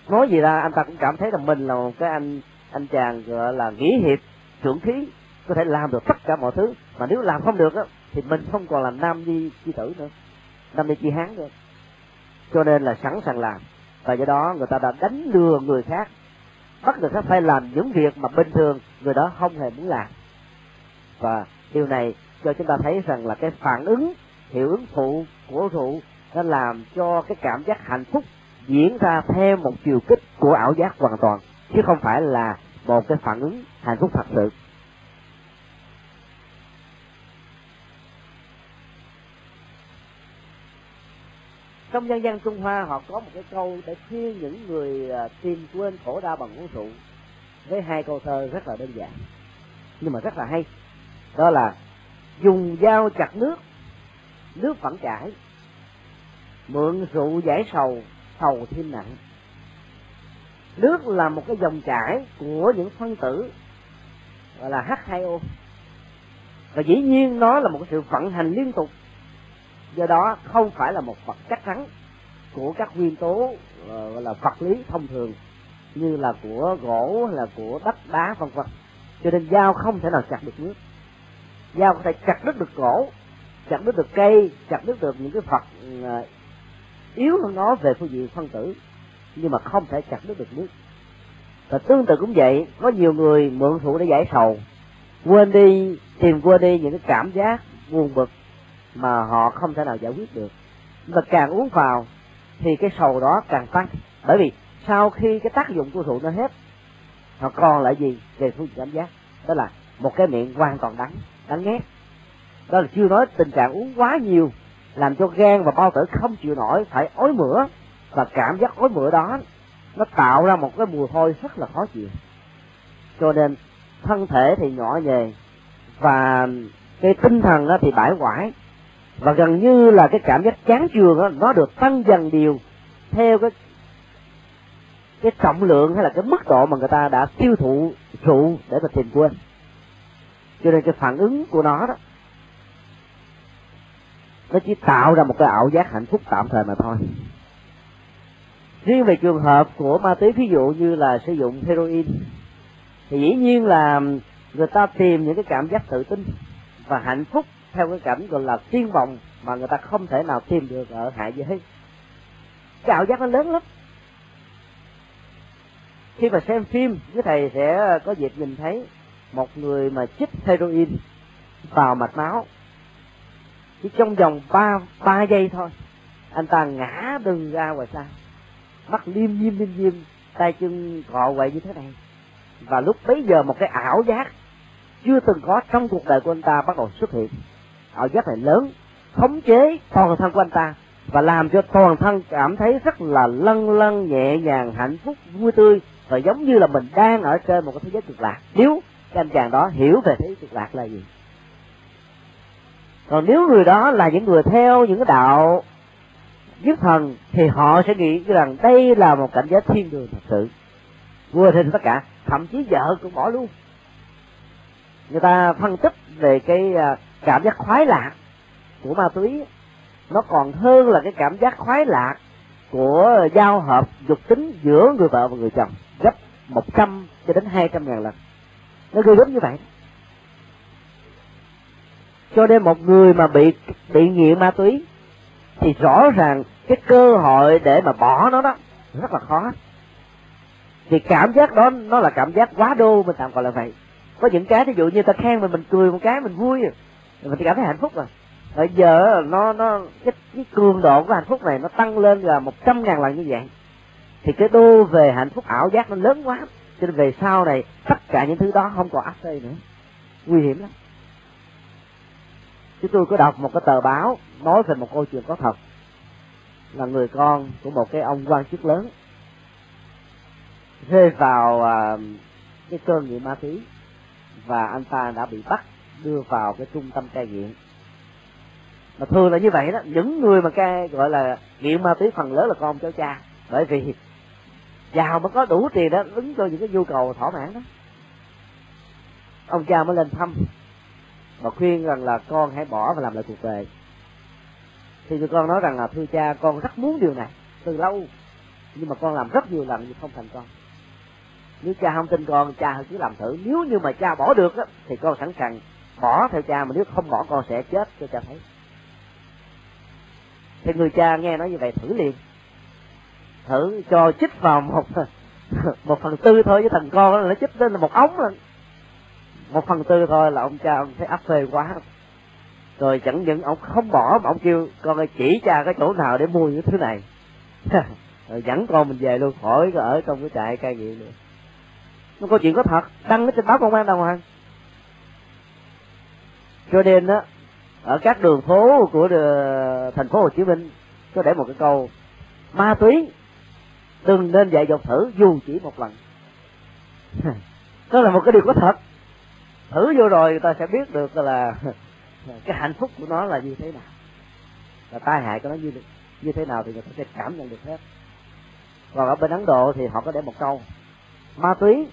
Nói gì ra anh ta cũng cảm thấy là mình là một cái anh anh chàng gọi là nghĩa hiệp trưởng khí có thể làm được tất cả mọi thứ. Mà nếu làm không được á thì mình không còn là nam di chi tử nữa. Nam di chi hán nữa. Cho nên là sẵn sàng làm. Và do đó người ta đã đánh lừa người khác. Bắt người khác phải làm những việc mà bình thường người đó không hề muốn làm. Và điều này cho chúng ta thấy rằng là cái phản ứng, hiệu ứng phụ của rượu nó làm cho cái cảm giác hạnh phúc diễn ra theo một chiều kích của ảo giác hoàn toàn, chứ không phải là một cái phản ứng hạnh phúc thật sự. Trong dân gian trung hoa, họ có một cái câu để khuyên những người à, tìm quên khổ đau bằng uống rượu với hai câu thơ rất là đơn giản, nhưng mà rất là hay. Đó là, dùng dao chặt nước nước vẫn chảy, mượn rượu giải sầu sầu thêm nặng. Nước là một cái dòng chảy của những phân tử, gọi là H2O và dĩ nhiên nó là một sự vận hành liên tục do đó không phải là một vật chắc chắn của các nguyên tố uh, gọi là vật lý thông thường như là của gỗ hay là của đất đá vân vân. Cho nên dao không thể nào chặt được nước. Dao có thể chặt đứt được gỗ chặt đứt được cây chặt đứt được những cái vật ờ, yếu hơn nó về phương diện phân tử nhưng mà không thể chặt đứt được nước. Và tương tự cũng vậy có nhiều người mượn rượu để giải sầu quên đi tìm quên đi những cái cảm giác buồn bực mà họ không thể nào giải quyết được. Mà càng uống vào, thì cái sầu đó càng tăng. Bởi vì sau khi cái tác dụng của rượu nó hết, họ còn lại gì về phương cảm giác? Đó là một cái miệng hoàn toàn đắng đắng ghét đó là chưa nói tình trạng uống quá nhiều làm cho gan và bao tử không chịu nổi, phải ói mửa. Và cảm giác ói mửa đó, nó tạo ra một cái mùi hôi rất là khó chịu. Cho nên, thân thể thì nhỏ nhề và cái tinh thần thì bãi quải và gần như là cái cảm giác chán chường đó, nó được tăng dần điều theo cái cái trọng lượng hay là cái mức độ mà người ta đã tiêu thụ rượu để mà tìm quên. Cho nên cái phản ứng của nó đó nó chỉ tạo ra một cái ảo giác hạnh phúc tạm thời mà thôi. Riêng về trường hợp của ma túy ví dụ như là sử dụng heroin thì dĩ nhiên là người ta tìm những cái cảm giác tự tin và hạnh phúc theo cái cảnh gọi là tiên vọng mà người ta không thể nào tìm được ở hạ giới. Cái ảo giác nó lớn lắm. Khi mà xem phim với thầy sẽ có dịp nhìn thấy một người mà chích heroin vào mạch máu. Chỉ trong vòng ba ba giây thôi, anh ta ngã đừng ra ngoài xa. Mắt liêm diêm liêm diêm, tay chân cọ quậy như thế này. Và lúc bấy giờ một cái ảo giác chưa từng có trong cuộc đời của anh ta bắt đầu xuất hiện ảo giác này lớn, khống chế toàn thân của anh ta, và làm cho toàn thân cảm thấy rất là lân lân nhẹ nhàng, hạnh phúc, vui tươi, và giống như là mình đang ở trên một cái thế giới cực lạc. Nếu cái anh chàng đó hiểu về thế giới cực lạc là gì? Còn nếu người đó là những người theo những cái đạo giúp thần, thì họ sẽ nghĩ rằng đây là một cảnh giới thiên đường thật sự. Vua trên tất cả, thậm chí vợ cũng bỏ luôn. Người ta phân tích về cái à, cảm giác khoái lạc của ma túy, nó còn hơn là cái cảm giác khoái lạc của giao hợp dục tính giữa người vợ và người chồng, gấp một trăm cho đến hai trăm ngàn lần. Nó ghê gớm như vậy. Cho nên một người mà bị bị nghiện ma túy thì rõ ràng cái cơ hội để mà bỏ nó đó rất là khó. Thì cảm giác đó, nó là cảm giác quá đô, mình tạm gọi là vậy. Có những cái ví dụ như ta khen mình mình cười một cái, mình vui mình cảm thấy hạnh phúc rồi. Bây giờ nó nó cái, cái cường độ của hạnh phúc này nó tăng lên là một trăm ngàn lần như vậy. Thì cái đô về hạnh phúc ảo giác nó lớn quá. Cho nên về sau này tất cả những thứ đó không còn áp phê nữa. Nguy hiểm lắm. Chứ tôi có đọc một cái tờ báo nói về một câu chuyện có thật. Là người con của một cái ông quan chức lớn rơi vào à, cái cơn nghiện ma túy. Và anh ta đã bị bắt đưa vào cái trung tâm cai nghiện. Mà thường là như vậy đó những người mà cai gọi là nghiện ma túy phần lớn là con cháu cha. Bởi vì giàu mới có đủ tiền đó ứng cho những cái nhu cầu thỏa mãn đó. Ông cha mới lên thăm và khuyên rằng là con hãy bỏ và làm lại cuộc đời. Thì tụi con nói rằng là thưa cha con rất muốn điều này từ lâu nhưng mà con làm rất nhiều lần nhưng không thành công. Nếu cha không tin con cha cứ làm thử. Nếu như mà cha bỏ được đó, thì con sẵn sàng bỏ theo cha, mà nếu không bỏ, con sẽ chết, cho cha thấy. Thì người cha nghe nói như vậy, thử liền. Thử cho chích vào một một phần tư thôi với thằng con nó chích lên là một ống lên. Một phần tư thôi là ông cha ông thấy áp phê quá. Rồi chẳng những ông không bỏ, mà ông kêu, con ơi, chỉ cha cái chỗ nào để mua những thứ này. Rồi dẫn con mình về luôn, khỏi ở trong cái trại cai nghiện nữa. Nó câu chuyện có thật, đăng ở trên báo công an đàng hoàng cho nên đó ở các đường phố của ờ, thành phố Hồ Chí Minh, có để một cái câu, ma túy, đừng nên dạy dột thử dù chỉ một lần. Đó là một cái điều có thật. Thử vô rồi người ta sẽ biết được là cái hạnh phúc của nó là như thế nào. Và tai hại của nó như như thế nào thì người ta sẽ cảm nhận được hết. Còn ở bên ấn độ thì họ có để một câu, ma túy,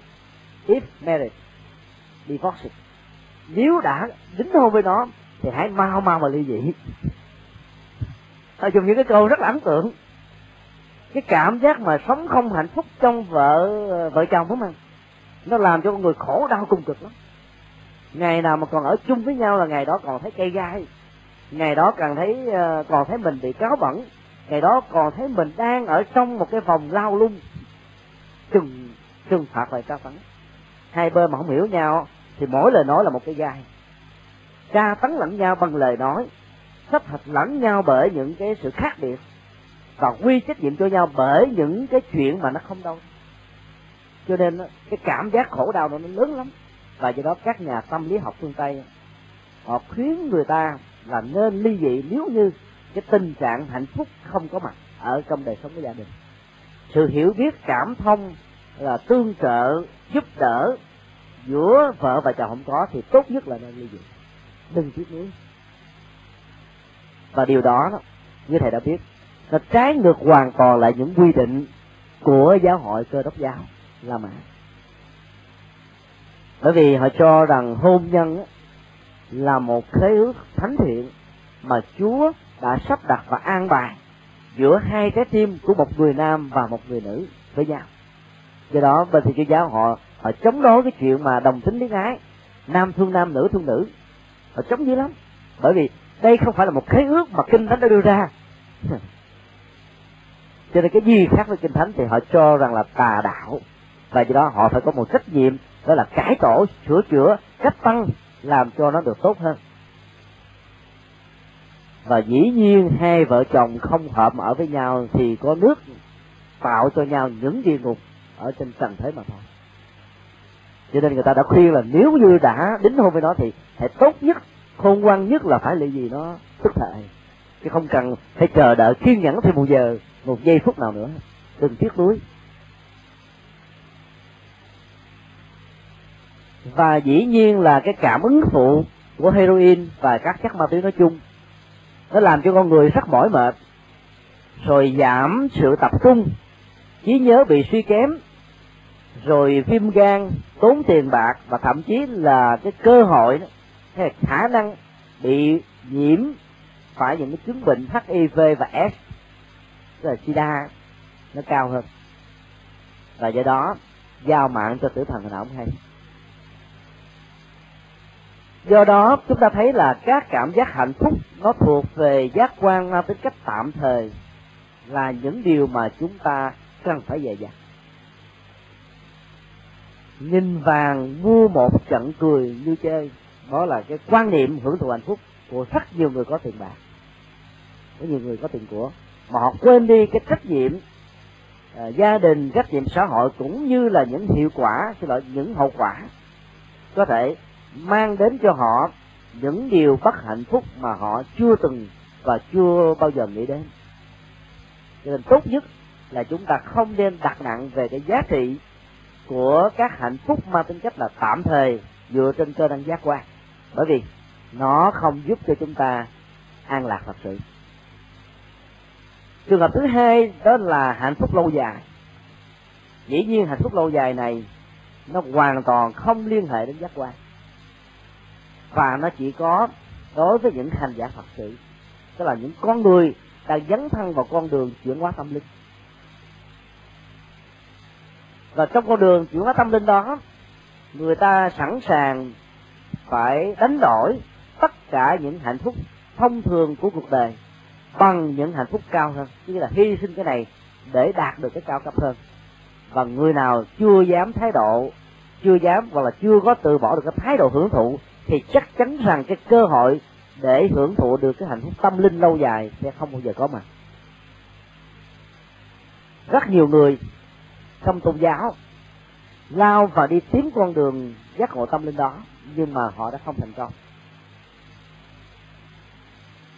if marriage divorce nếu đã đính hôn với nó, thì hãy mau mau mà ly dị. Họ dùng những cái câu rất là ấn tượng. Cái cảm giác mà sống không hạnh phúc trong vợ vợ chồng đúng không nó làm cho con người khổ đau cùng cực lắm. Ngày nào mà còn ở chung với nhau là ngày đó còn thấy cây gai. Ngày đó càng thấy ờ, còn thấy mình bị cáo bẩn. Ngày đó còn thấy mình đang ở trong một cái vòng lao lung. Trừng trừng phạt lại tra tấn hai bên mà không hiểu nhau thì mỗi lời nói là một cái gai. Tra tấn lẫn nhau bằng lời nói, sắp thật lẫn nhau bởi những cái sự khác biệt, và quy trách nhiệm cho nhau bởi những cái chuyện mà nó không đâu. Cho nên cái cảm giác khổ đau nó lớn lắm, và do đó các nhà tâm lý học phương tây họ khuyến người ta là nên ly dị nếu như cái tình trạng hạnh phúc không có mặt ở trong đời sống của gia đình. Sự hiểu biết, cảm thông là tương trợ, giúp đỡ giữa vợ và chồng không có thì tốt nhất là nên ly dị. Đừng tiếc nuối. Và điều đó như thầy đã biết, nó trái ngược hoàn toàn lại những quy định của giáo hội cơ đốc giáo La Mã. Bởi vì họ cho rằng hôn nhân là một khế ước thánh thiện mà Chúa đã sắp đặt và an bài giữa hai trái tim của một người nam và một người nữ với nhau. Do đó, bên thì chúa giáo họ họ chống đối cái chuyện mà đồng tính tiếng ái. Nam thương nam, nữ thương nữ. Họ chống dữ lắm. Bởi vì đây không phải là một khế ước mà kinh thánh đã đưa ra. Cho nên cái gì khác với kinh thánh thì họ cho rằng là tà đạo. Và do đó họ phải có một trách nhiệm, đó là cải tổ, sửa chữa, cách tăng, làm cho nó được tốt hơn. Và dĩ nhiên hai vợ chồng không hợp ở với nhau thì có nước tạo cho nhau những địa ngục ở trên trần thế mà thôi cho nên người ta đã khuyên là nếu như đã đính hôn với nó thì hãy tốt nhất, khôn ngoan nhất là phải lì gì nó tức thể. Chứ không cần phải chờ đợi kiên nhẫn thêm một giờ, một giây phút nào nữa. Đừng tiếc nuối. Và dĩ nhiên là cái cảm ứng phụ của heroin và các chất ma túy nói chung, nó làm cho con người rất mỏi mệt, rồi giảm sự tập trung, trí nhớ bị suy kém rồi viêm gan, tốn tiền bạc và thậm chí là cái cơ hội hay khả năng bị nhiễm phải những cái chứng bệnh HIV và S là sida, nó cao hơn. Và do đó, giao mạng cho tử thần là không hay. Do đó, chúng ta thấy là các cảm giác hạnh phúc nó thuộc về giác quan mang tính cách tạm thời là những điều mà chúng ta cần phải dè dặt nhìn vàng mua một trận cười như chơi. Đó là cái quan niệm hưởng thụ hạnh phúc của rất nhiều người có tiền bạc. Có nhiều người có tiền của. Mà họ quên đi cái trách nhiệm à, gia đình trách nhiệm xã hội cũng như là những hiệu quả xin lỗi những hậu quả có thể mang đến cho họ những điều bất hạnh phúc mà họ chưa từng và chưa bao giờ nghĩ đến. Cho nên tốt nhất là chúng ta không nên đặt nặng về cái giá trị của các hạnh phúc mang tính chất là tạm thời dựa trên cơ năng giác quan. Bởi vì nó không giúp cho chúng ta an lạc thật sự. Trường hợp thứ hai đó là hạnh phúc lâu dài. Dĩ nhiên hạnh phúc lâu dài này nó hoàn toàn không liên hệ đến giác quan. Và nó chỉ có đối với những hành giả thật sự, tức là những con người đang dấn thân vào con đường chuyển hóa tâm linh và trong con đường chuyển hóa tâm linh đó, người ta sẵn sàng phải đánh đổi tất cả những hạnh phúc thông thường của cuộc đời bằng những hạnh phúc cao hơn. Tức là hy sinh cái này để đạt được cái cao cấp hơn. Và người nào chưa dám thái độ, chưa dám hoặc là chưa có từ bỏ được cái thái độ hưởng thụ, thì chắc chắn rằng cái cơ hội để hưởng thụ được cái hạnh phúc tâm linh lâu dài sẽ không bao giờ có mặt. Rất nhiều người trong tôn giáo, lao và đi tìm con đường giác ngộ tâm linh đó, nhưng mà họ đã không thành công.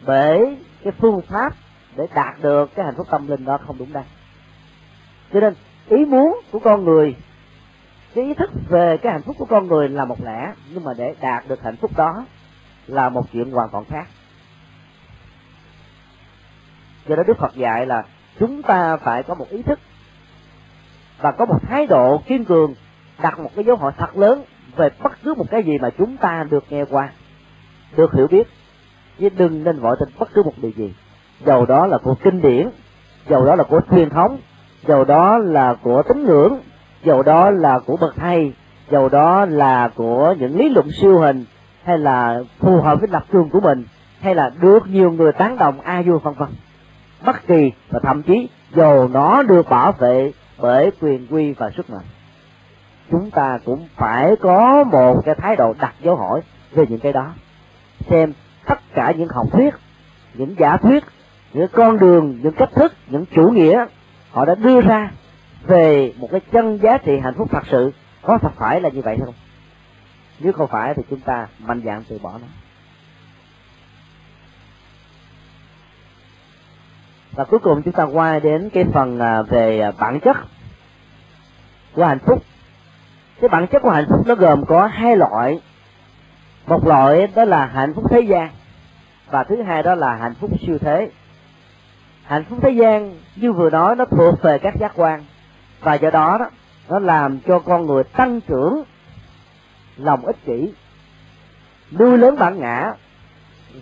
Bởi cái phương pháp để đạt được cái hạnh phúc tâm linh đó không đúng đắn cho nên, ý muốn của con người, cái ý thức về cái hạnh phúc của con người là một lẽ, nhưng mà để đạt được hạnh phúc đó là một chuyện hoàn toàn khác. Do đó đức phật dạy là chúng ta phải có một ý thức và có một thái độ kiên cường, đặt một cái dấu hỏi thật lớn về bất cứ một cái gì mà chúng ta được nghe qua. Được hiểu biết, chứ đừng nên vội tin bất cứ một điều gì. Dầu đó là của kinh điển, dầu đó là của truyền thống, dầu đó là của tín ngưỡng, dầu đó là của bậc thầy, dầu đó là của những lý luận siêu hình, hay là phù hợp với lập trường của mình, hay là được nhiều người tán đồng a vua vân vân. Bất kỳ và thậm chí dầu nó được bảo vệ bởi quyền quy và sức mạnh. Chúng ta cũng phải có một cái thái độ đặt dấu hỏi về những cái đó. Xem tất cả những học thuyết, những giả thuyết, những con đường, những cách thức, những chủ nghĩa họ đã đưa ra về một cái chân giá trị hạnh phúc thật sự có thật phải là như vậy không? Nếu không phải thì chúng ta mạnh dạn từ bỏ nó. Và cuối cùng chúng ta qua đến cái phần à, về à, bản chất của hạnh phúc. Cái bản chất của hạnh phúc nó gồm có hai loại. Một loại đó là hạnh phúc thế gian và thứ hai đó là hạnh phúc siêu thế. Hạnh phúc thế gian như vừa nói nó thuộc về các giác quan và do đó đó, nó làm cho con người tăng trưởng lòng ích kỷ, nuôi lớn bản ngã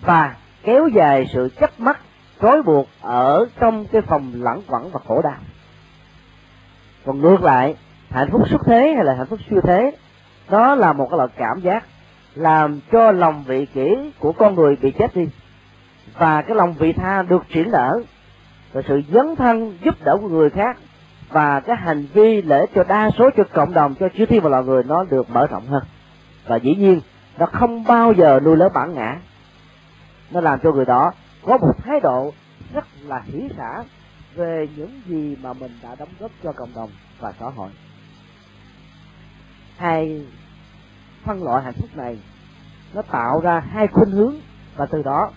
và kéo dài sự chấp mắc trói buộc ở trong cái phòng lẳng quẩn và khổ đau. Còn ngược lại, hạnh phúc xuất thế hay là hạnh phúc siêu thế, đó là một cái loại cảm giác làm cho lòng vị kỷ của con người bị chết đi. Và cái lòng vị tha được triển nở và sự dấn thân giúp đỡ của người khác và cái hành vi lễ cho đa số cho cộng đồng, cho chư thiên và loài người, nó được mở rộng hơn. Và dĩ nhiên, nó không bao giờ nuôi lớn bản ngã. Nó làm cho người đó có một thái độ rất là hỷ xả về những gì mà mình đã đóng góp cho cộng đồng và xã hội. Hai phân loại hạnh phúc này, nó tạo ra hai khuynh hướng và từ đó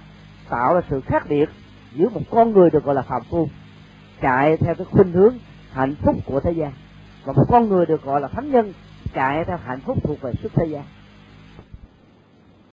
tạo ra sự khác biệt giữa một con người được gọi là phàm phu, chạy theo cái khuynh hướng hạnh phúc của thế gian, và một con người được gọi là thánh nhân, chạy theo hạnh phúc thuộc về sức thế gian.